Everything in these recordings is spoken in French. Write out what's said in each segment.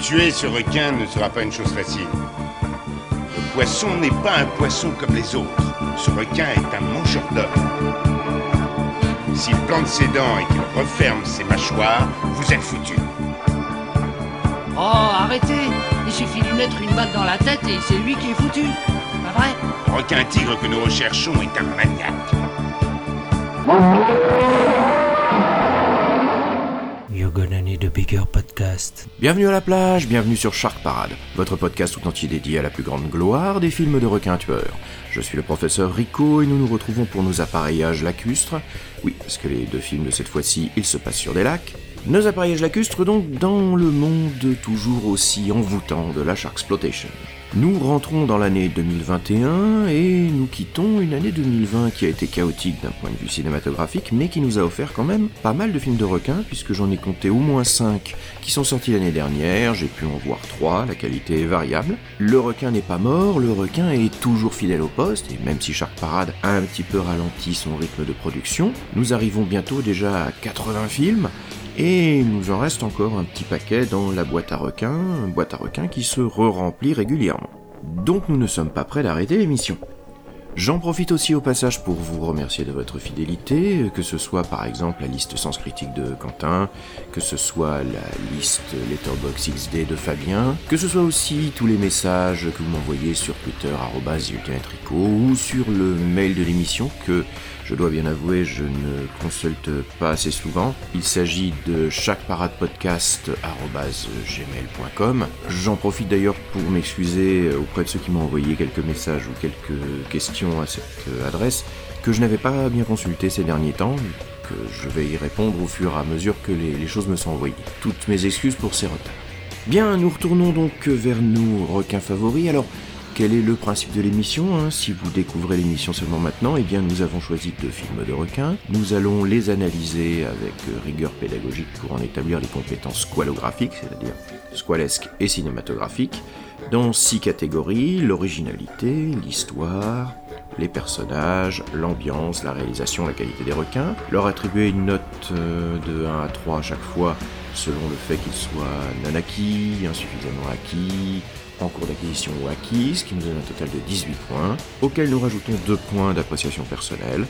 Tuer ce requin ne sera pas une chose facile. Le poisson n'est pas un poisson comme les autres. Ce requin est un mangeur d'hommes. S'il plante ses dents et qu'il referme ses mâchoires, vous êtes foutus. Oh, arrêtez Il suffit de lui mettre une balle dans la tête et c'est lui qui est foutu. Pas vrai? Le requin tigre que nous recherchons est un maniaque. You're gonna need a bigger podcast. Bienvenue à la plage, bienvenue sur Shark Parade, votre podcast tout entier dédié à la plus grande gloire des films de requins tueurs. Je suis le professeur Rico et nous nous retrouvons pour nos appareillages lacustres. Oui, parce que les deux films de cette fois-ci, ils se passent sur des lacs. Nos appareillages lacustres donc dans le monde toujours aussi envoûtant de la Sharksploitation. Nous rentrons dans l'année 2021 et nous quittons une année 2020 qui a été chaotique d'un point de vue cinématographique, mais qui nous a offert quand même pas mal de films de requins, puisque j'en ai compté au moins 5 qui sont sortis l'année dernière, j'ai pu en voir 3, la qualité est variable. Le requin n'est pas mort, le requin est toujours fidèle au poste, et même si Shark Parade a un petit peu ralenti son rythme de production, nous arrivons bientôt déjà à 80 films, et il nous en reste encore un petit paquet dans la boîte à requins, boîte à requins qui se re-remplit régulièrement. Donc nous ne sommes pas prêts d'arrêter l'émission. J'en profite aussi au passage pour vous remercier de votre fidélité, que ce soit par exemple la liste Sens Critique de Quentin, que ce soit la liste Letterboxd XD de Fabien, que ce soit aussi tous les messages que vous m'envoyez sur Twitter, ou sur le mail de l'émission que je dois bien avouer, je ne consulte pas assez souvent. Il s'agit de chaque podcast. J'en profite d'ailleurs pour m'excuser auprès de ceux qui m'ont envoyé quelques messages ou quelques questions à cette adresse que je n'avais pas bien consulté ces derniers temps. Que je vais y répondre au fur et à mesure que les, les choses me sont envoyées. Toutes mes excuses pour ces retards. Bien, nous retournons donc vers nos requins favoris. Alors, quel est le principe de l'émission hein. Si vous découvrez l'émission seulement maintenant, eh bien nous avons choisi deux films de requins. Nous allons les analyser avec rigueur pédagogique pour en établir les compétences squalographiques, c'est-à-dire squalesques et cinématographiques, dans six catégories l'originalité, l'histoire, les personnages, l'ambiance, la réalisation, la qualité des requins, leur attribuer une note de 1 à 3 à chaque fois selon le fait qu'ils soient non acquis, insuffisamment acquis, en cours d'acquisition ou acquis, ce qui nous donne un total de 18 points, auquel nous rajoutons 2 points d'appréciation personnelle,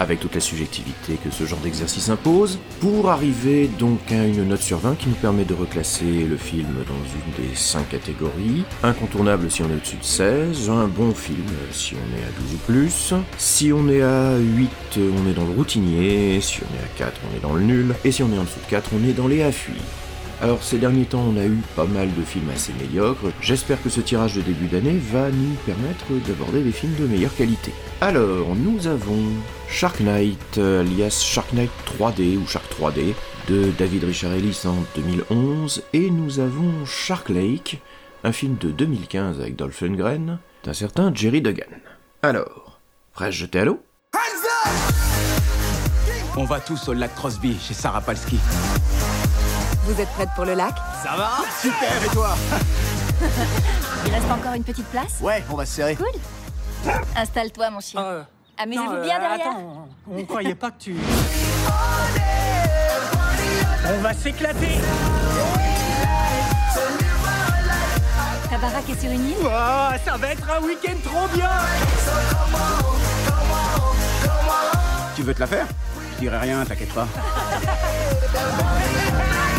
avec toute la subjectivité que ce genre d'exercice impose, pour arriver donc à une note sur 20 qui nous permet de reclasser le film dans une des 5 catégories, incontournable si on est au-dessus de 16, un bon film si on est à 12 ou plus, si on est à 8 on est dans le routinier, si on est à 4 on est dans le nul, et si on est en dessous de 4 on est dans les à fuir. Alors ces derniers temps on a eu pas mal de films assez médiocres, j'espère que ce tirage de début d'année va nous permettre d'aborder des films de meilleure qualité. Alors nous avons Shark Knight, alias Shark Knight 3D ou Shark 3D de David Richard Ellis en 2011 et nous avons Shark Lake, un film de 2015 avec Dolph Lundgren d'un certain Jerry Duggan. Alors, prêt jeter à l'eau On va tous au lac Crosby chez Sarah Palski. Vous êtes prête pour le lac Ça va Super, et toi Il reste encore une petite place Ouais, on va se serrer. Cool. Installe-toi, mon chien. Euh, Amusez-vous non, euh, bien derrière. Attends, on croyait pas que tu. On va s'éclater Ta baraque est sur une île Oh, ça va être un week-end trop bien Tu veux te la faire Je dirai rien, t'inquiète. Pas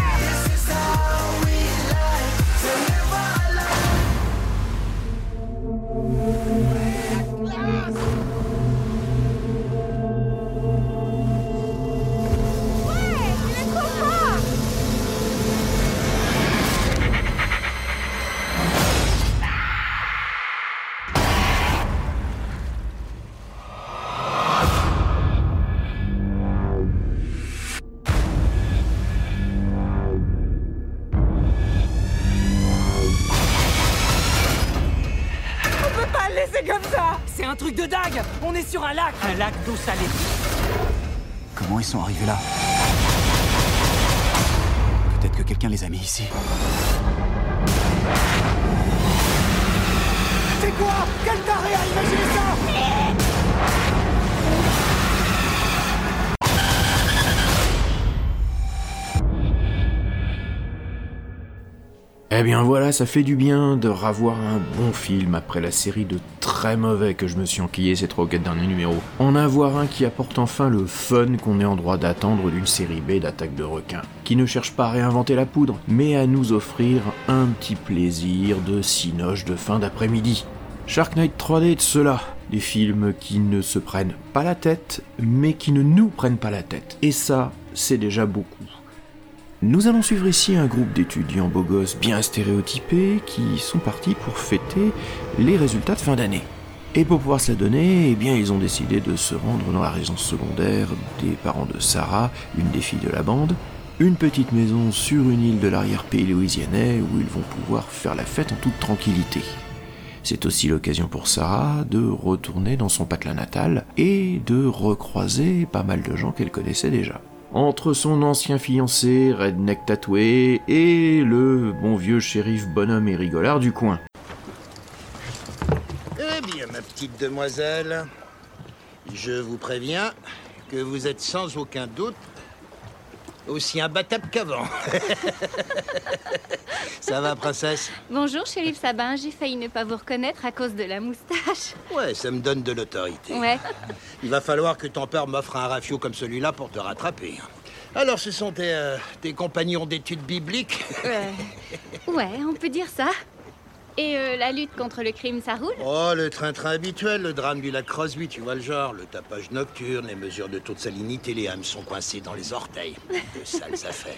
On est sur un lac Un lac d'eau salée. Comment ils sont arrivés là Peut-être que quelqu'un les a mis ici. C'est quoi Quel taré a imaginé ça Eh bien voilà, ça fait du bien de ravoir un bon film après la série de très mauvais que je me suis enquillé ces trois ou quatre derniers numéros. En avoir un qui apporte enfin le fun qu'on est en droit d'attendre d'une série B d'attaque de requins. Qui ne cherche pas à réinventer la poudre, mais à nous offrir un petit plaisir de cinoche de fin d'après-midi. Shark Knight 3D de cela, des films qui ne se prennent pas la tête, mais qui ne nous prennent pas la tête. Et ça, c'est déjà beaucoup. Nous allons suivre ici un groupe d'étudiants beaux gosses bien stéréotypés qui sont partis pour fêter les résultats de fin d'année. Et pour pouvoir se la donner, eh bien, ils ont décidé de se rendre dans la résidence secondaire des parents de Sarah, une des filles de la bande, une petite maison sur une île de l'arrière-pays louisianais où ils vont pouvoir faire la fête en toute tranquillité. C'est aussi l'occasion pour Sarah de retourner dans son patelin natal et de recroiser pas mal de gens qu'elle connaissait déjà entre son ancien fiancé, redneck tatoué, et le bon vieux shérif bonhomme et rigolard du coin. Eh bien, ma petite demoiselle, je vous préviens que vous êtes sans aucun doute aussi imbattable qu'avant. Ça va, princesse? Bonjour, shérif Sabin. J'ai failli ne pas vous reconnaître à cause de la moustache. Ouais, ça me donne de l'autorité. Ouais. Il va falloir que ton père m'offre un rafio comme celui-là pour te rattraper. Alors, ce sont tes, euh, tes compagnons d'études bibliques? Ouais, on peut dire ça. Et euh, la lutte contre le crime, ça roule? Oh, le train-train habituel, le drame du lac Crosby, tu vois le genre. Le tapage nocturne, les mesures de taux de salinité, les hameçons coincés dans les orteils. De sales affaires.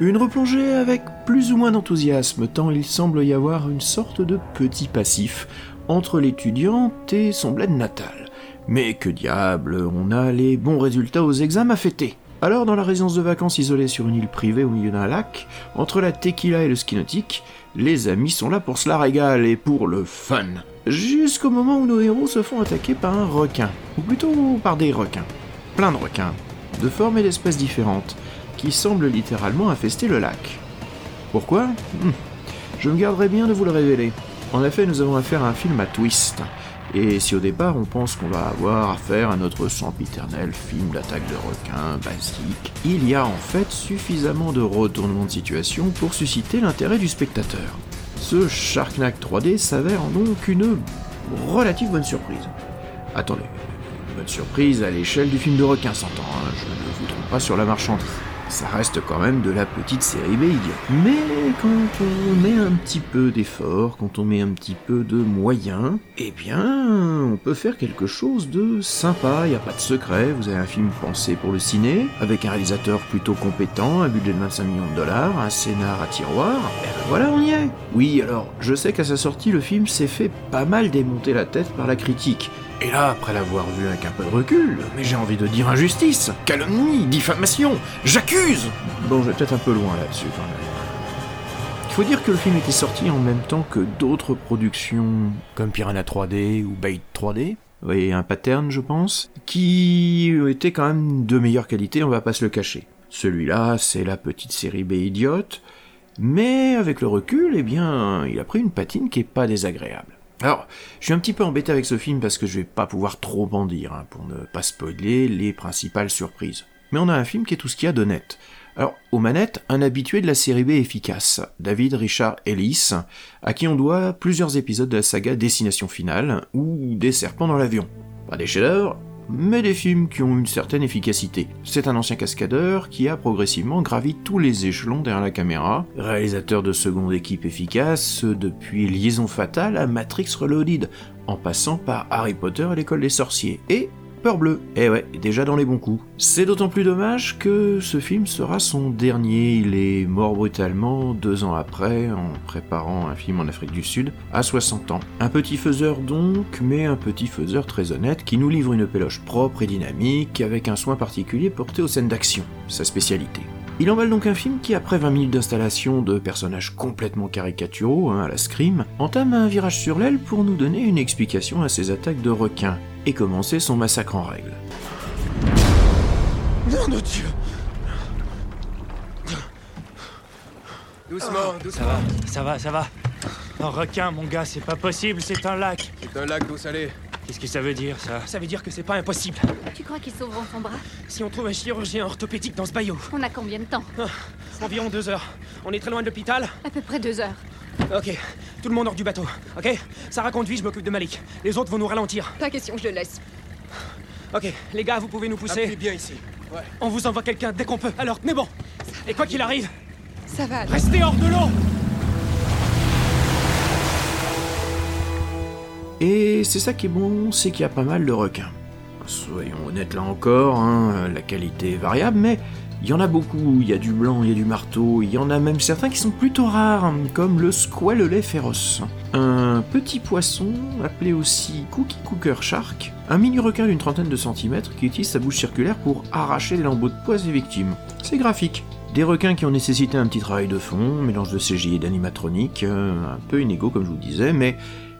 Une replongée avec plus ou moins d'enthousiasme, tant il semble y avoir une sorte de petit passif entre l'étudiante et son bled natal. Mais que diable, on a les bons résultats aux examens à fêter. Alors, dans la résidence de vacances isolée sur une île privée au milieu d'un lac, entre la tequila et le ski nautique, les amis sont là pour se la régaler et pour le fun. Jusqu'au moment où nos héros se font attaquer par un requin, ou plutôt par des requins. Plein de requins, de formes et d'espèces différentes, qui semblent littéralement infester le lac. Pourquoi? Hmm. Je me garderai bien de vous le révéler. En effet, nous avons affaire à un film à twist. Et si au départ on pense qu'on va avoir affaire à notre sempiternel film d'attaque de requins basique, il y a en fait suffisamment de retournements de situation pour susciter l'intérêt du spectateur. Ce Shark Knight 3D s'avère donc une relative bonne surprise. Attendez, bonne surprise à l'échelle du film de requin s'entend, hein, je ne vous trompe pas sur la marchandise ça reste quand même de la petite série B. Mais quand on met un petit peu d'effort, quand on met un petit peu de moyens, eh bien, on peut faire quelque chose de sympa, n'y a pas de secret, vous avez un film pensé pour le ciné, avec un réalisateur plutôt compétent, un budget de 25 millions de dollars, un scénar à tiroir, et ben voilà, on y est. Oui, alors, je sais qu'à sa sortie, le film s'est fait pas mal démonter la tête par la critique, et là, après l'avoir vu avec un peu de recul, mais j'ai envie de dire injustice, calomnie, diffamation, j'accuse Bon, je vais peut-être un peu loin là-dessus quand même. Il faut dire que le film était sorti en même temps que d'autres productions comme Piranha 3D ou Bait 3D, vous voyez, un pattern je pense, qui étaient quand même de meilleure qualité, on va pas se le cacher. Celui-là, c'est la petite série B idiote, mais avec le recul, eh bien, il a pris une patine qui est pas désagréable. Alors, je suis un petit peu embêté avec ce film parce que je vais pas pouvoir trop en dire, hein, pour ne pas spoiler les principales surprises. Mais on a un film qui est tout ce qu'il y a d'honnête. Alors, aux manettes, un habitué de la série B efficace, David Richard Ellis, à qui on doit plusieurs épisodes de la saga Destination Finale, ou Des serpents dans l'avion. Pas des chefs-d'œuvre, mais des films qui ont une certaine efficacité. C'est un ancien cascadeur qui a progressivement gravi tous les échelons derrière la caméra, réalisateur de seconde équipe efficace depuis Liaison Fatale à Matrix Reloaded, en passant par Harry Potter et l'école des sorciers, et Peur Bleue. Eh ouais, déjà dans les bons coups. C'est d'autant plus dommage que ce film sera son dernier. Il est mort brutalement deux ans après, en préparant un film en Afrique du Sud, à 60 ans. Un petit faiseur donc, mais un petit faiseur très honnête, qui nous livre une péloche propre et dynamique, avec un soin particulier porté aux scènes d'action, sa spécialité. Il emballe donc un film qui, après 20 minutes d'installation de personnages complètement caricaturaux, hein, à la Scream, entame un virage sur l'aile pour nous donner une explication à ses attaques de requins, et commencer son massacre en règle. Nom de Dieu Doucement, doucement. Ça va, ça va, ça va. Un requin, mon gars, c'est pas possible, c'est un lac. C'est un lac d'eau salée. Qu'est-ce que ça veut dire, ça Ça veut dire que c'est pas impossible. Tu crois qu'ils sauveront son bras? Si on trouve un chirurgien orthopédique dans ce bayou, On a combien de temps? Environ deux heures. On est très loin de l'hôpital À peu près deux heures. Ok, tout le monde hors du bateau, ok? Sarah conduit, je m'occupe de Malik. Les autres vont nous ralentir. Pas question que je le laisse. Ok, les gars, vous pouvez nous pousser bien ici. On vous envoie quelqu'un dès qu'on peut, alors tenez bon Et quoi qu'il arrive, Ça va. aller. restez hors de l'eau Et c'est ça qui est bon, c'est qu'il y a pas mal de requins. Soyons honnêtes là encore, hein, la qualité est variable, mais il y en a beaucoup. Il y a du blanc, il y a du marteau, il y en a même certains qui sont plutôt rares, hein, comme le squalelet féroce. Un petit poisson, appelé aussi cookie cooker shark, un mini requin d'une trentaine de centimètres qui utilise sa bouche circulaire pour arracher les lambeaux de poids des victimes. C'est graphique. Des requins qui ont nécessité un petit travail de fond, mélange de CGI et d'animatronique, euh, un peu inégaux comme je vous disais, mais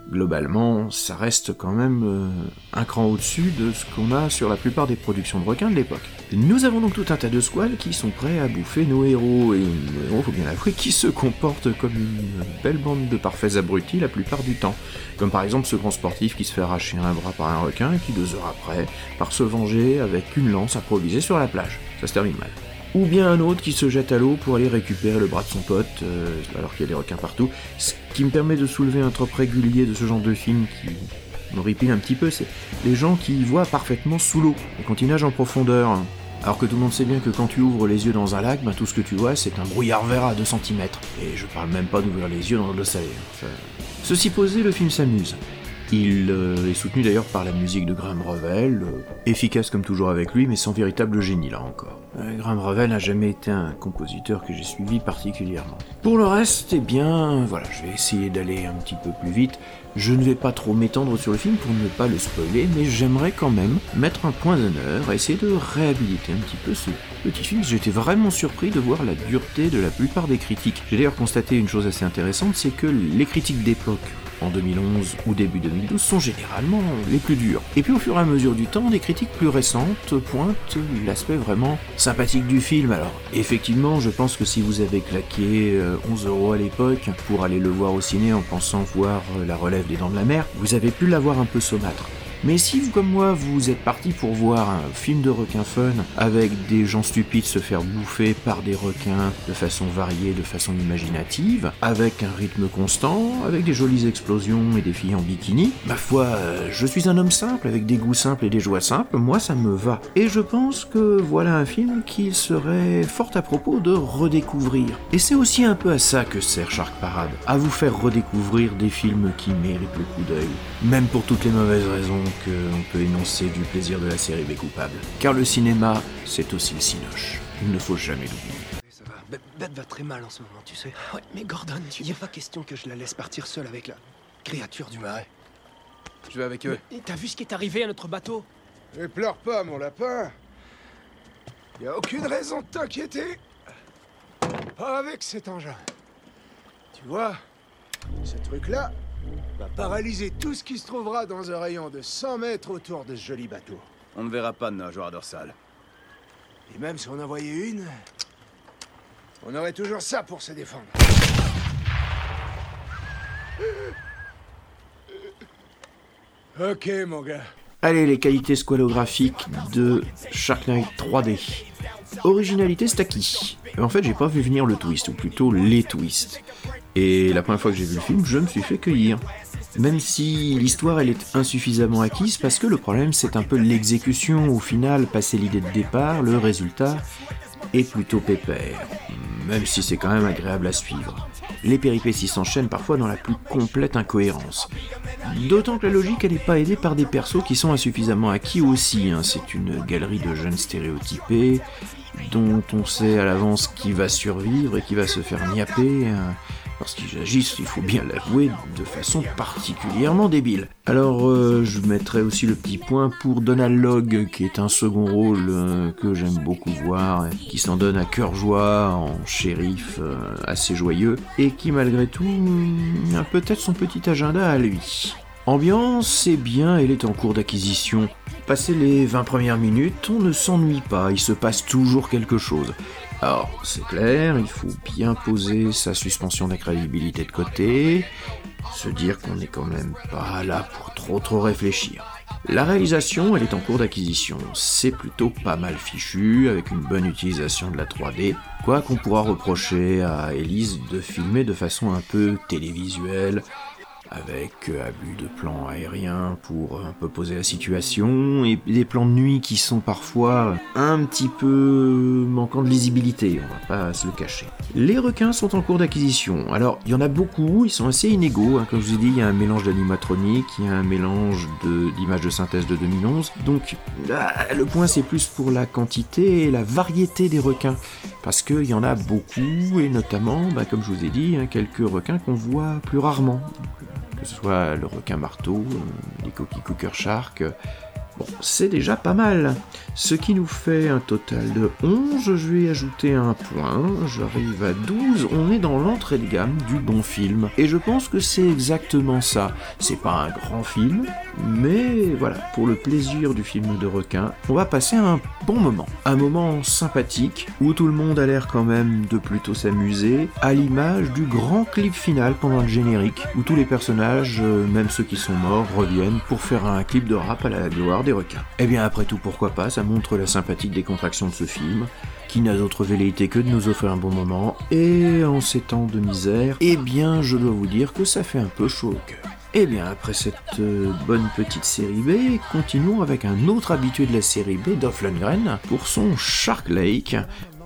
globalement, ça reste quand même euh, un cran au-dessus de ce qu'on a sur la plupart des productions de requins de l'époque. Nous avons donc tout un tas de squales qui sont prêts à bouffer nos héros, et nos héros, faut bien l'avouer, qui se comportent comme une belle bande de parfaits abrutis la plupart du temps. Comme par exemple ce grand sportif qui se fait arracher un bras par un requin et qui deux heures après part se venger avec une lance improvisée sur la plage. Ça se termine mal ou bien un autre qui se jette à l'eau pour aller récupérer le bras de son pote, euh, alors qu'il y a des requins partout. Ce qui me permet de soulever un trope régulier de ce genre de film qui m'horripile un petit peu, c'est les gens qui voient parfaitement sous l'eau et quand ils nagent en profondeur. Alors que tout le monde sait bien que quand tu ouvres les yeux dans un lac, ben, tout ce que tu vois c'est un brouillard vert à 2 cm. Et je parle même pas d'ouvrir les yeux dans l'eau salée. Enfin, Ceci posé, le film s'amuse. Il euh, est soutenu d'ailleurs par la musique de Graham Revel, euh, efficace comme toujours avec lui, mais sans véritable génie là encore. Euh, Graham Revel n'a jamais été un compositeur que j'ai suivi particulièrement. Pour le reste, eh bien, voilà, je vais essayer d'aller un petit peu plus vite. Je ne vais pas trop m'étendre sur le film pour ne pas le spoiler, mais j'aimerais quand même mettre un point d'honneur essayer de réhabiliter un petit peu ce petit film. J'étais vraiment surpris de voir la dureté de la plupart des critiques. J'ai d'ailleurs constaté une chose assez intéressante, c'est que les critiques d'époque en 2011 ou début 2012 sont généralement les plus durs. Et puis au fur et à mesure du temps, des critiques plus récentes pointent l'aspect vraiment sympathique du film. Alors effectivement, je pense que si vous avez claqué euh, 11 euros à l'époque pour aller le voir au ciné en pensant voir euh, la relève des dents de la mer, vous avez pu l'avoir un peu saumâtre. Mais si vous comme moi vous êtes parti pour voir un film de requin fun avec des gens stupides se faire bouffer par des requins de façon variée, de façon imaginative, avec un rythme constant, avec des jolies explosions et des filles en bikini, ma foi, euh, je suis un homme simple avec des goûts simples et des joies simples, moi ça me va. Et je pense que voilà un film qu'il serait fort à propos de redécouvrir. Et c'est aussi un peu à ça que sert Shark Parade, à vous faire redécouvrir des films qui méritent le coup d'œil, même pour toutes les mauvaises raisons qu'on peut énoncer du plaisir de la série B coupable. Car le cinéma, c'est aussi le cinoche. Il ne faut jamais l'oublier. Ça va. Beth, Beth va très mal en ce moment, tu sais. Ouais, mais Gordon, tu... Il a pas question que je la laisse partir seule avec la créature du marais. Je vais avec eux. Et T'as vu ce qui est arrivé à notre bateau? Ne pleure pas, mon lapin. Y a aucune raison de t'inquiéter. Pas avec cet engin. Tu vois, ce truc-là va paralyser tout ce qui se trouvera dans un rayon de 100 mètres autour de ce joli bateau. On ne verra pas de nageoire dorsale. Et même si on en voyait une, on aurait toujours ça pour se défendre. Ok, mon gars. Allez, les qualités squalographiques de Shark Knight 3D. Originalité, c'est acquis. En fait, j'ai pas vu venir le twist, ou plutôt les twists. Et la première fois que j'ai vu le film, je me suis fait cueillir. Même si l'histoire elle est insuffisamment acquise, parce que le problème c'est un peu l'exécution. Au final, passer l'idée de départ, le résultat est plutôt pépère. Même si c'est quand même agréable à suivre. Les péripéties s'enchaînent parfois dans la plus complète incohérence. D'autant que la logique elle n'est pas aidée par des persos qui sont insuffisamment acquis aussi. hein. C'est une galerie de jeunes stéréotypés dont on sait à l'avance qui va survivre et qui va se faire niapper. hein, parce qu'ils agissent, il faut bien l'avouer, de façon particulièrement débile. Alors, euh, je mettrai aussi le petit point pour Donald Logg, qui est un second rôle euh, que j'aime beaucoup voir, qui s'en donne à cœur joie en shérif euh, assez joyeux, et qui malgré tout a peut-être son petit agenda à lui. Ambiance, c'est bien, elle est en cours d'acquisition. Passé les 20 premières minutes, on ne s'ennuie pas, il se passe toujours quelque chose. Alors, c'est clair, il faut bien poser sa suspension d'incrédibilité de côté, se dire qu'on n'est quand même pas là pour trop trop réfléchir. La réalisation, elle est en cours d'acquisition. C'est plutôt pas mal fichu, avec une bonne utilisation de la 3D. Quoi qu'on pourra reprocher à Elise de filmer de façon un peu télévisuelle, avec euh, abus de plans aériens pour un peu poser la situation, et des plans de nuit qui sont parfois un petit peu manquant de lisibilité, on va pas se le cacher. Les requins sont en cours d'acquisition, alors il y en a beaucoup, ils sont assez inégaux, hein. comme je vous ai dit, il y a un mélange d'animatronique, il y a un mélange d'images de, synthèse de 2011, donc le point c'est plus pour la quantité et la variété des requins, parce qu'il y en a beaucoup, et notamment, bah, comme je vous ai dit, hein, quelques requins qu'on voit plus rarement soit le requin marteau, les coquilles cooker shark, Bon, c'est déjà pas mal. Ce qui nous fait un total de 11, je vais ajouter un point, j'arrive à 12, on est dans l'entrée de gamme du bon film. Et je pense que c'est exactement ça. C'est pas un grand film, mais voilà, pour le plaisir du film de requin, on va passer un bon moment. Un moment sympathique, où tout le monde a l'air quand même de plutôt s'amuser, à l'image du grand clip final pendant le générique, où tous les personnages, euh, même ceux qui sont morts, reviennent pour faire un clip de rap à la gloire des requins. Eh bien après tout, pourquoi pas, ça montre la sympathique décontraction de ce film, qui n'a d'autre velléité que de nous offrir un bon moment, et en ces temps de misère, eh bien je dois vous dire que ça fait un peu chaud au cœur. Eh bien, après cette euh, bonne petite série B, continuons avec un autre habitué de la série B, Dolph Lundgren, pour son Shark Lake,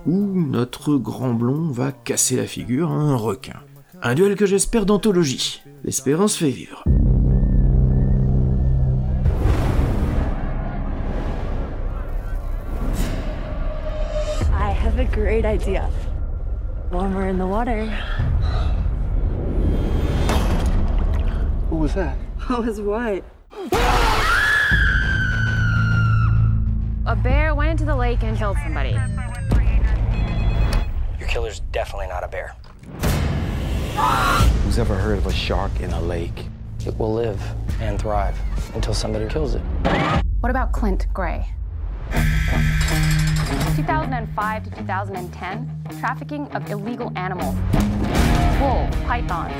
où notre grand blond va casser la figure à un requin. Un duel que j'espère d'anthologie. L'espérance fait vivre. Great idea. When we're in the water. Who was that? What was what? A bear went into the lake and killed somebody. Your killer's definitely not a bear. Who's ever heard of a shark in a lake? It will live and thrive until somebody kills it. What about Clint Gray? 2005 to 2010, trafficking of illegal animals. Wolves, pythons.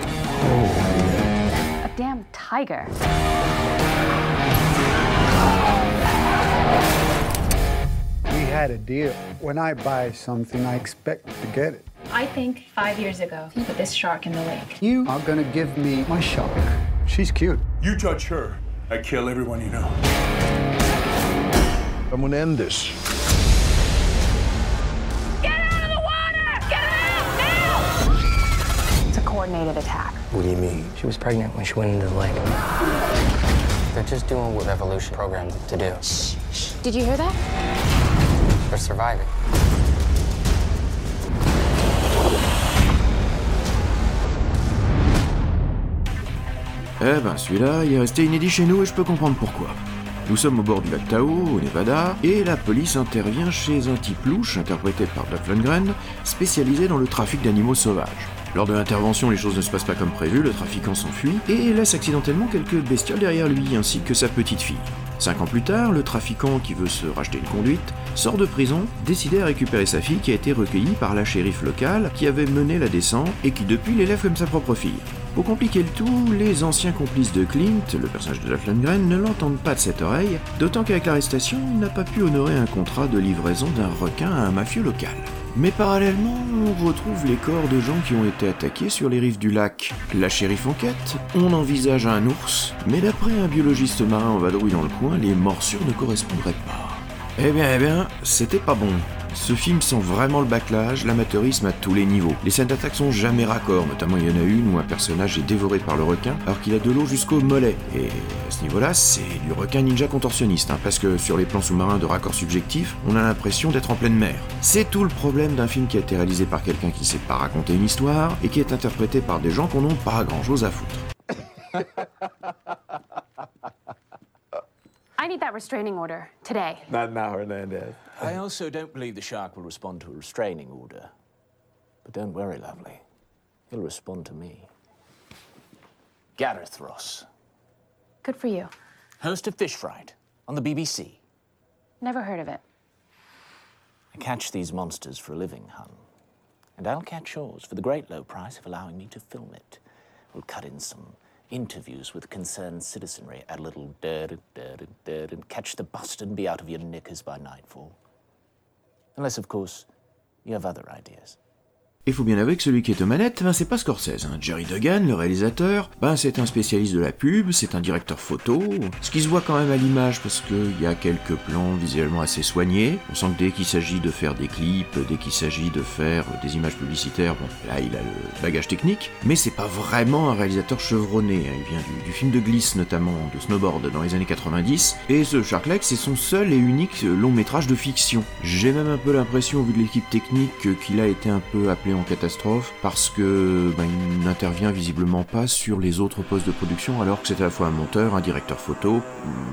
Oh. A damn tiger. We had a deal. When I buy something, I expect to get it. I think five years ago, he put this shark in the lake. You are gonna give me my shark. She's cute. You touch her, I kill everyone you know. I'm gonna end this. Coordinated attack. What do you mean? She was pregnant when she went into the lake. They're just doing what evolution programmed them to do. Shh, shh. Did you hear that? They're surviving. Eh ben celui-là, il est resté inédit chez nous et je peux comprendre pourquoi. Nous sommes au bord du lac Tao, au Nevada, et la police intervient chez un type louche, interprété par Duff Lundgren, spécialisé dans le trafic d'animaux sauvages. Lors de l'intervention, les choses ne se passent pas comme prévu, le trafiquant s'enfuit et laisse accidentellement quelques bestioles derrière lui, ainsi que sa petite fille. Cinq ans plus tard, le trafiquant qui veut se racheter une conduite sort de prison, décidé à récupérer sa fille qui a été recueillie par la shérif locale qui avait mené la descente et qui depuis l'élève comme sa propre fille. Pour compliquer le tout, les anciens complices de Clint, le personnage de Dolph Lundgren, ne l'entendent pas de cette oreille, d'autant qu'avec l'arrestation, il n'a pas pu honorer un contrat de livraison d'un requin à un mafieux local. Mais parallèlement, on retrouve les corps de gens qui ont été attaqués sur les rives du lac. La shérif enquête, on envisage un ours, mais d'après un biologiste marin en vadrouille dans le coin, les morsures ne correspondraient pas. Eh bien, eh bien, c'était pas bon. Ce film sent vraiment le backlash, l'amateurisme à tous les niveaux. Les scènes d'attaque sont jamais raccords, notamment il y en a une où un personnage est dévoré par le requin alors qu'il a de l'eau jusqu'au mollet. Et à ce niveau-là, c'est du requin ninja contorsionniste, hein, parce que sur les plans sous-marins de raccord subjectif, on a l'impression d'être en pleine mer. C'est tout le problème d'un film qui a été réalisé par quelqu'un qui sait pas raconter une histoire et qui est interprété par des gens qu'on n'ont pas grand-chose à foutre. I need that restraining order today. Not now, Hernandez. I also don't believe the shark will respond to a restraining order. But don't worry, lovely. He'll respond to me. Gareth Ross. Good for you. Host of Fish Fright on the BBC. Never heard of it. I catch these monsters for a living, hun. And I'll catch yours for the great low price of allowing me to film it. We'll cut in some interviews with concerned citizenry, add a little dirt dirt and dirt, and catch the bust and be out of your knickers by nightfall. Unless, of course, you have other ideas. Il faut bien avouer que celui qui est aux manettes, ben c'est pas Scorsese. Hein. Jerry Duggan, le réalisateur, ben c'est un spécialiste de la pub, c'est un directeur photo, ce qui se voit quand même à l'image parce qu'il y a quelques plans visuellement assez soignés. On sent que dès qu'il s'agit de faire des clips, dès qu'il s'agit de faire des images publicitaires, bon, là il a le bagage technique, mais c'est pas vraiment un réalisateur chevronné. Hein. Il vient du, film de glisse notamment, de snowboard dans les années 90, et ce Shark Lake c'est son seul et unique long métrage de fiction. J'ai même un peu l'impression, vu de l'équipe technique, qu'il a été un peu appelé en catastrophe parce que ben, il n'intervient visiblement pas sur les autres postes de production alors que c'est à la fois un monteur, un directeur photo,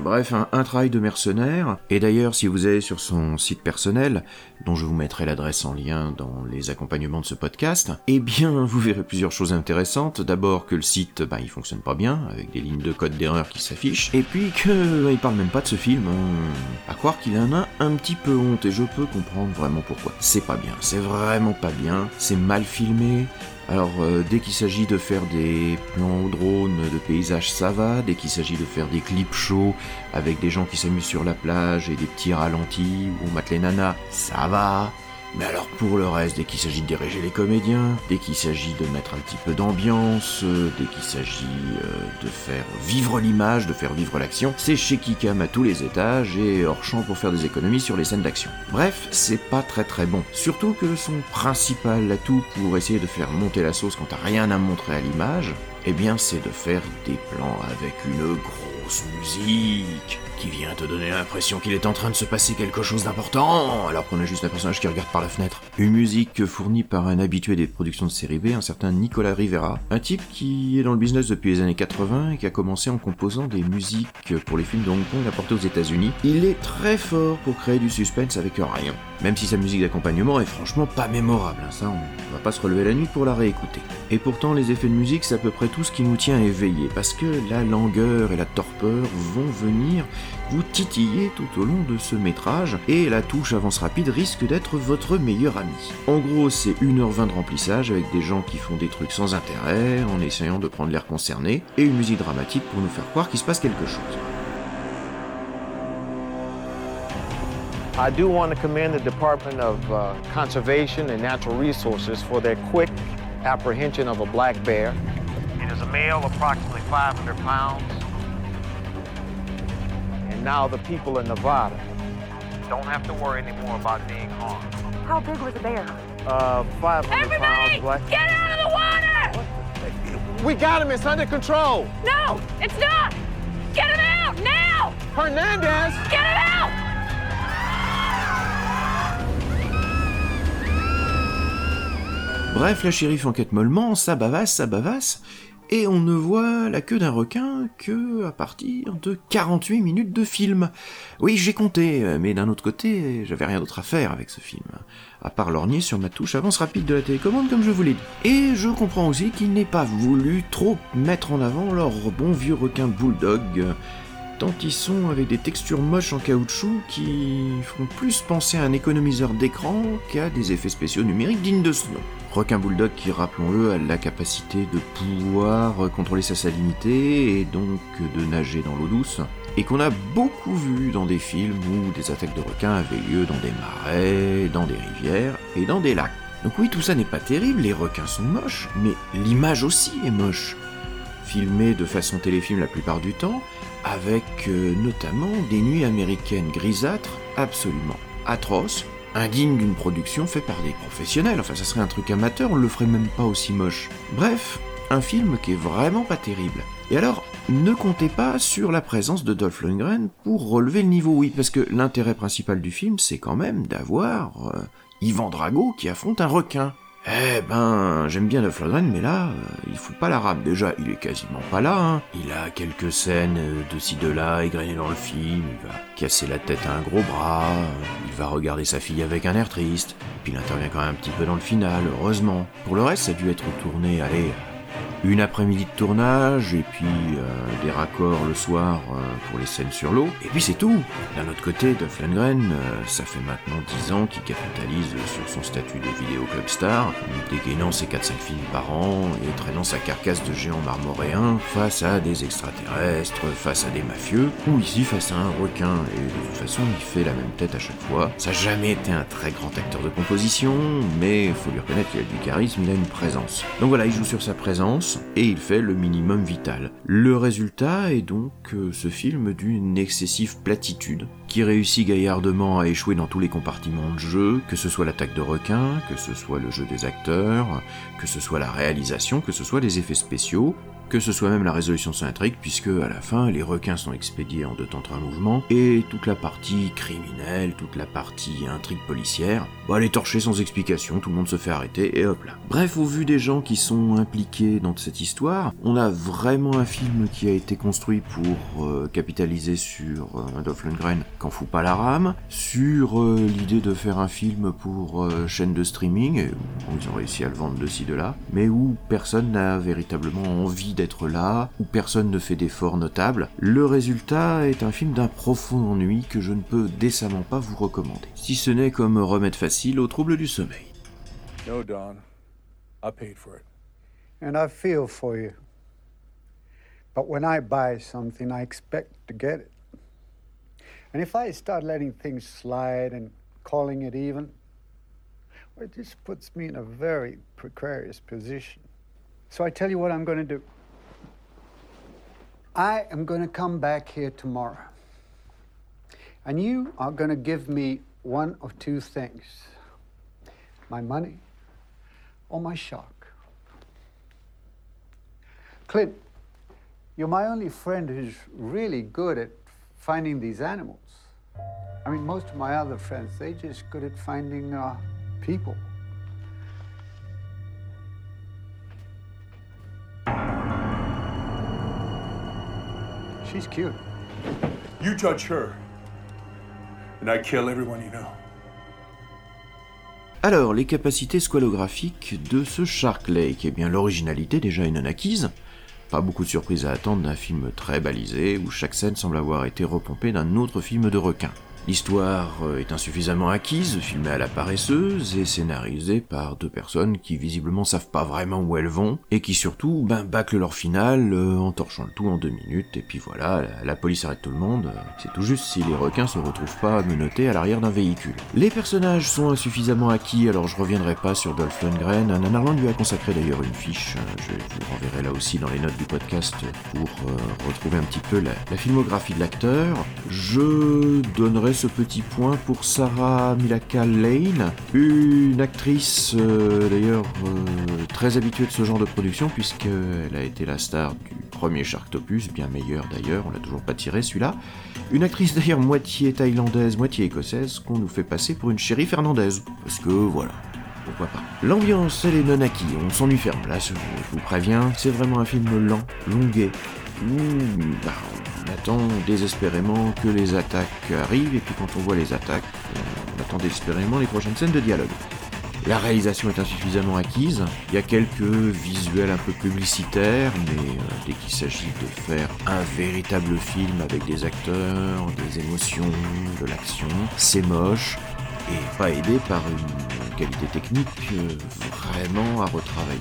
bref, un, travail de mercenaire. Et d'ailleurs, si vous allez sur son site personnel, dont je vous mettrai l'adresse en lien dans les accompagnements de ce podcast, eh bien, vous verrez plusieurs choses intéressantes. D'abord que le site, ben, il fonctionne pas bien, avec des lignes de code d'erreur qui s'affichent, et puis que ben, il parle même pas de ce film. Hein. À croire qu'il en a un petit peu honte, et je peux comprendre vraiment pourquoi. C'est pas bien, c'est vraiment pas bien c'est mal filmé. Alors euh, dès qu'il s'agit de faire des plans au drone de paysages, ça va. Dès qu'il s'agit de faire des clips chauds avec des gens qui s'amusent sur la plage et des petits ralentis où on ça va. Mais alors pour le reste, dès qu'il s'agit de diriger les comédiens, dès qu'il s'agit de mettre un petit peu d'ambiance, euh, dès qu'il s'agit euh, de faire vivre l'image, de faire vivre l'action, c'est chez Kikam à tous les étages et hors champ pour faire des économies sur les scènes d'action. Bref, c'est pas très très bon. Surtout que son principal atout pour essayer de faire monter la sauce quand t'as rien à montrer à l'image, eh bien c'est de faire des plans avec une grosse musique qui vient te donner l'impression qu'il est en train de se passer quelque chose d'important, alors qu'on a juste un personnage qui regarde par la fenêtre. Une musique fournie par un habitué des productions de série B, un certain Nicolas Rivera, un type qui est dans le business depuis les années 80 et qui a commencé en composant des musiques pour les films de Hong Kong apportés aux États-Unis. Il est très fort pour créer du suspense avec rien. Même si sa musique d'accompagnement est franchement pas mémorable, hein, ça on va pas se relever la nuit pour la réécouter. Et pourtant les effets de musique c'est à peu près tout ce qui nous tient éveillés, parce que la langueur et la torpeur vont venir vous titiller tout au long de ce métrage, et la touche avance rapide risque d'être votre meilleur ami. En gros c'est 1h20 de remplissage avec des gens qui font des trucs sans intérêt, en essayant de prendre l'air concerné, et une musique dramatique pour nous faire croire qu'il se passe quelque chose. I do want to commend the Department of uh, Conservation and Natural Resources for their quick apprehension of a black bear. It is a male approximately 500 pounds. And now the people in Nevada don't have to worry anymore about being harmed. How big was the bear? Uh, 500 Everybody, pounds. Black. get out of the water! We got him. It's under control. No, it's not. Get him out now! Hernandez! Get him out! Bref, la shérif enquête mollement, ça bavasse, ça bavasse, et on ne voit la queue d'un requin que à partir de 48 minutes de film. Oui, j'ai compté, mais d'un autre côté, j'avais rien d'autre à faire avec ce film, à part lorgner sur ma touche avance rapide de la télécommande comme je vous l'ai dit. Et je comprends aussi qu'il n'ait pas voulu trop mettre en avant leur bon vieux requin bulldog, tant avec des textures moches en caoutchouc qui font plus penser à un économiseur d'écran qu'à des effets spéciaux numériques dignes de ce nom. Requin Bulldog qui, rappelons-le, a la capacité de pouvoir contrôler sa salinité et donc de nager dans l'eau douce, et qu'on a beaucoup vu dans des films où des attaques de requins avaient lieu dans des marais, dans des rivières et dans des lacs. Donc oui, tout ça n'est pas terrible, les requins sont moches, mais l'image aussi est moche. Filmée de façon téléfilm la plupart du temps, avec euh, notamment des nuits américaines grisâtres absolument atroces, indigne d'une production faite par des professionnels. Enfin, ça serait un truc amateur, on le ferait même pas aussi moche. Bref, un film qui est vraiment pas terrible. Et alors, ne comptez pas sur la présence de Dolph Lundgren pour relever le niveau, oui, parce que l'intérêt principal du film, c'est quand même d'avoir euh, Ivan Drago qui affronte un requin. Eh ben, j'aime bien Lundgren, mais là, euh, il fout pas la rame. Déjà, il est quasiment pas là. Hein. Il a quelques scènes euh, de ci de là, égrenées dans le film. Il va casser la tête à un gros bras. Il va regarder sa fille avec un air triste. Puis il intervient quand même un petit peu dans le final, heureusement. Pour le reste, ça a dû être tourné, allez, Une après-midi de tournage, et puis euh, des raccords le soir euh, pour les scènes sur l'eau, et puis c'est tout D'un autre côté, Duff Lundgren, euh, ça fait maintenant 10 ans qu'il capitalise sur son statut de vidéo club star, dégainant ses 4-5 films par an et traînant sa carcasse de géant marmoréen face à des extraterrestres, face à des mafieux, ou ici face à un requin, et de toute façon il fait la même tête à chaque fois. Ça n'a jamais été un très grand acteur de composition, mais faut lui reconnaître qu'il a du charisme, il a une présence. Donc voilà, il joue sur sa présence, et il fait le minimum vital. Le résultat est donc euh, ce film d'une excessive platitude, qui réussit gaillardement à échouer dans tous les compartiments de jeu, que ce soit l'attaque de requin, que ce soit le jeu des acteurs, que ce soit la réalisation, que ce soit les effets spéciaux, que ce soit même la résolution de puisque à la fin, les requins sont expédiés en deux temps trois mouvements, et toute la partie criminelle, toute la partie intrigue policière, bah, elle est torchée sans explication, tout le monde se fait arrêter, et hop là. Bref, au vu des gens qui sont impliqués dans cette histoire, on a vraiment un film qui a été construit pour euh, capitaliser sur euh, Adolf Lundgren qu'en fout pas la rame, sur euh, l'idée de faire un film pour chaîne de streaming, et ils ont réussi à le vendre de ci de là, mais où personne n'a véritablement envie d'être là, où personne ne fait d'efforts notables. Le résultat est un film d'un profond ennui que je ne peux décemment pas vous recommander, si ce n'est comme remède facile aux troubles du sommeil. No, Don. I paid for it. And I feel for you. But when I buy something, I expect to get it. And if I start letting things slide and calling it even, well, it just puts me in a very precarious position. So I tell you what I'm going to do. I am going to come back here tomorrow. And you are going to give me one of two things my money or my shark. Clint, you're my only friend who's really good at finding these animals. I mean, most of my other friends, they're just good at finding uh, people. She's cute. You judge her, and I kill everyone you know. Alors, les capacités squalographiques de ce Shark Lake, eh bien l'originalité déjà est non acquise. Pas beaucoup de surprises à attendre d'un film très balisé où chaque scène semble avoir été repompée d'un autre film de requin. L'histoire euh, est insuffisamment acquise, filmée à la paresseuse et scénarisée par deux personnes qui visiblement savent pas vraiment où elles vont et qui surtout ben, bâclent leur finale euh, en torchant le tout en deux minutes et puis voilà, la, police arrête tout le monde. C'est tout juste si les requins se retrouvent pas menottés à l'arrière d'un véhicule. Les personnages sont insuffisamment acquis, alors je reviendrai pas sur Dolph Lundgren. Nanarland lui a consacré d'ailleurs une fiche, euh, je vous renverrai là aussi dans les notes du podcast pour retrouver un petit peu la filmographie de l'acteur. Je donnerai ce petit point pour Sarah Milaka Lane, une actrice euh, d'ailleurs euh, très habituée de ce genre de production puisqu'elle a été la star du premier Sharktopus, bien meilleur d'ailleurs, on l'a toujours pas tiré celui-là. Une actrice d'ailleurs moitié thaïlandaise, moitié écossaise qu'on nous fait passer pour une chérie fernandaise. Parce que voilà, pourquoi pas. L'ambiance, elle est non acquis, on s'ennuie ferme. Là, je vous préviens, c'est vraiment un film lent, longuet, bah, on attend désespérément que les attaques arrivent, et puis quand on voit les attaques, on attend désespérément les prochaines scènes de dialogue. La réalisation est insuffisamment acquise, il y a quelques visuels un peu publicitaires, mais euh, dès qu'il s'agit de faire un véritable film avec des acteurs, des émotions, de l'action, c'est moche, et pas aidé par une qualité technique euh, vraiment à retravailler.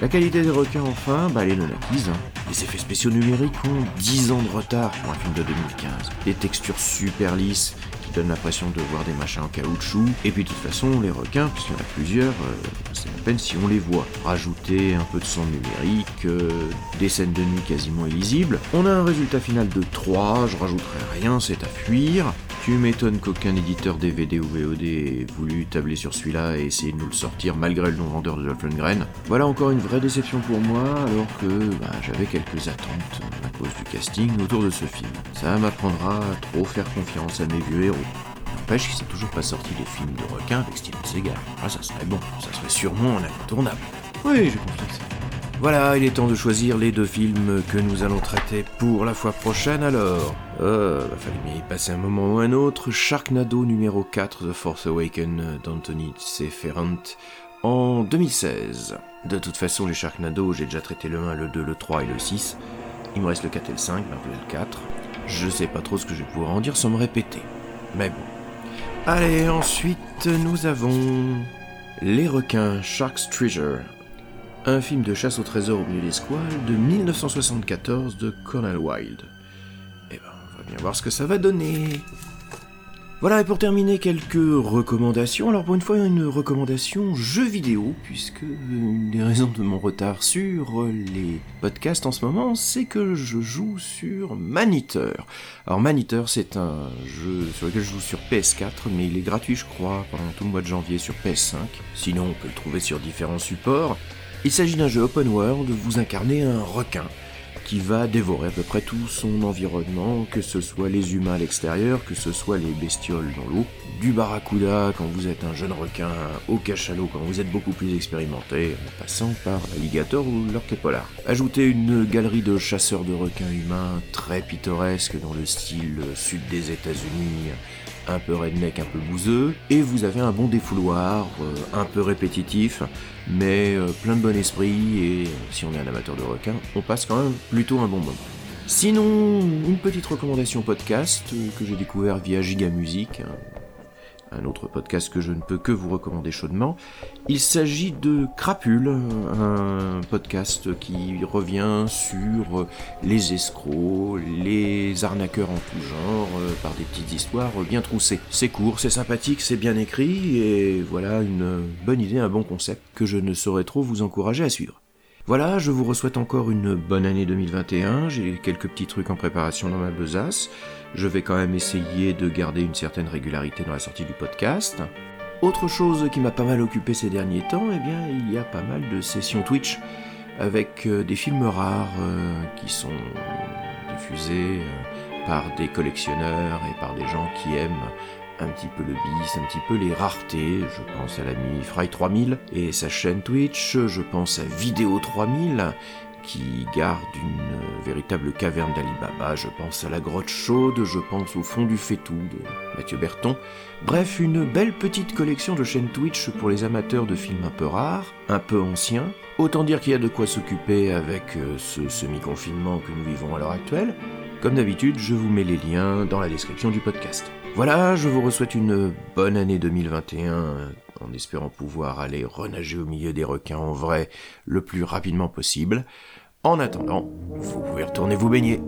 La qualité des requins, enfin, bah, elle est non. Hein. Les effets spéciaux numériques ont 10 ans de retard pour un film de 2015. Des textures super lisses qui donnent l'impression de voir des machins en caoutchouc. Et puis de toute façon, les requins, puisqu'il y en a plusieurs, euh, c'est la peine si on les voit. Rajouter un peu de son numérique, euh, des scènes de nuit quasiment illisibles. On a un résultat final de 3, je rajouterai rien, c'est à fuir. Tu m'étonnes qu'aucun éditeur DVD ou VOD ait voulu tabler sur celui-là et essayer de nous le sortir malgré le non-vendeur de Dolph Lundgren. Voilà encore une vraie déception pour moi, alors que bah, j'avais quelques attentes à cause du casting autour de ce film. Ça m'apprendra à trop faire confiance à mes vieux héros. N'empêche qu'il s'est toujours pas sorti de film de requin avec Steven Seagal. Ah, ça serait bon, ça serait sûrement un incontournable. Oui, j'ai confiance. Voilà, il est temps de choisir les deux films que nous allons traiter pour la fois prochaine alors. Euh, va falloir bien y passer un moment ou un autre. Sharknado numéro 4, The Force Awaken d'Anthony C. Ferrand, en 2016. De toute façon, les Sharknado, j'ai déjà traité le 1, le 2, le 3 et le 6. Il me reste le 4 et le 5, bientôt le 4. Je sais pas trop ce que je vais pouvoir en dire sans me répéter. Mais bon. Allez, ensuite, nous avons Les requins, Shark's Treasure. Un film de chasse au trésor au milieu des squales de 1974 de Cornel Wilde. Eh ben, on va bien voir ce que ça va donner. Voilà, et pour terminer, quelques recommandations. Alors pour une fois, une recommandation jeu vidéo, puisque une des raisons de mon retard sur les podcasts en ce moment, c'est que je joue sur Maniteur. Alors Maniteur, c'est un jeu sur lequel je joue sur PS4, mais il est gratuit, je crois, pendant tout le mois de janvier sur PS5. Sinon, on peut le trouver sur différents supports. Il s'agit d'un jeu open world, vous incarnez un requin qui va dévorer à peu près tout son environnement, que ce soit les humains à l'extérieur, que ce soit les bestioles dans l'eau, du barracuda quand vous êtes un jeune requin, au cachalot quand vous êtes beaucoup plus expérimenté, en passant par l'alligator ou l'orque. Ajoutez une galerie de chasseurs de requins humains très pittoresque dans le style sud des États-Unis, un peu redneck, un peu bouseux, et vous avez un bon défouloir, euh, un peu répétitif, mais euh, plein de bon esprit, et si on est un amateur de requins, on passe quand même plutôt un bon moment. Sinon, une petite recommandation podcast euh, que j'ai découvert via Giga Music, un autre podcast que je ne peux que vous recommander chaudement. Il s'agit de Crapule, un podcast qui revient sur les escrocs, les arnaqueurs en tout genre, euh, par des petites histoires bien troussées. C'est court, c'est sympathique, c'est bien écrit, et voilà une bonne idée, un bon concept que je ne saurais trop vous encourager à suivre. Voilà, je vous souhaite encore une bonne année 2021. J'ai quelques petits trucs en préparation dans ma besace. Je vais quand même essayer de garder une certaine régularité dans la sortie du podcast. Autre chose qui m'a pas mal occupé ces derniers temps, eh bien, il y a pas mal de sessions Twitch avec euh, des films rares euh, qui sont diffusés euh, par des collectionneurs et par des gens qui aiment un petit peu le bis, un petit peu les raretés. Je pense à l'ami Fry 3000 et sa chaîne Twitch. Je pense à Vidéo 3000 qui garde une véritable caverne d'Alibaba. Je pense à la grotte chaude. Je pense au fond du Fétou de Mathieu Berton. Bref, une belle petite collection de chaînes Twitch pour les amateurs de films un peu rares, un peu anciens. Autant dire qu'il y a de quoi s'occuper avec euh, ce semi-confinement que nous vivons à l'heure actuelle. Comme d'habitude, je vous mets les liens dans la description du podcast. Voilà, je vous souhaite une bonne année 2021 en espérant pouvoir aller renager au milieu des requins en vrai le plus rapidement possible. En attendant, vous pouvez retourner vous baigner.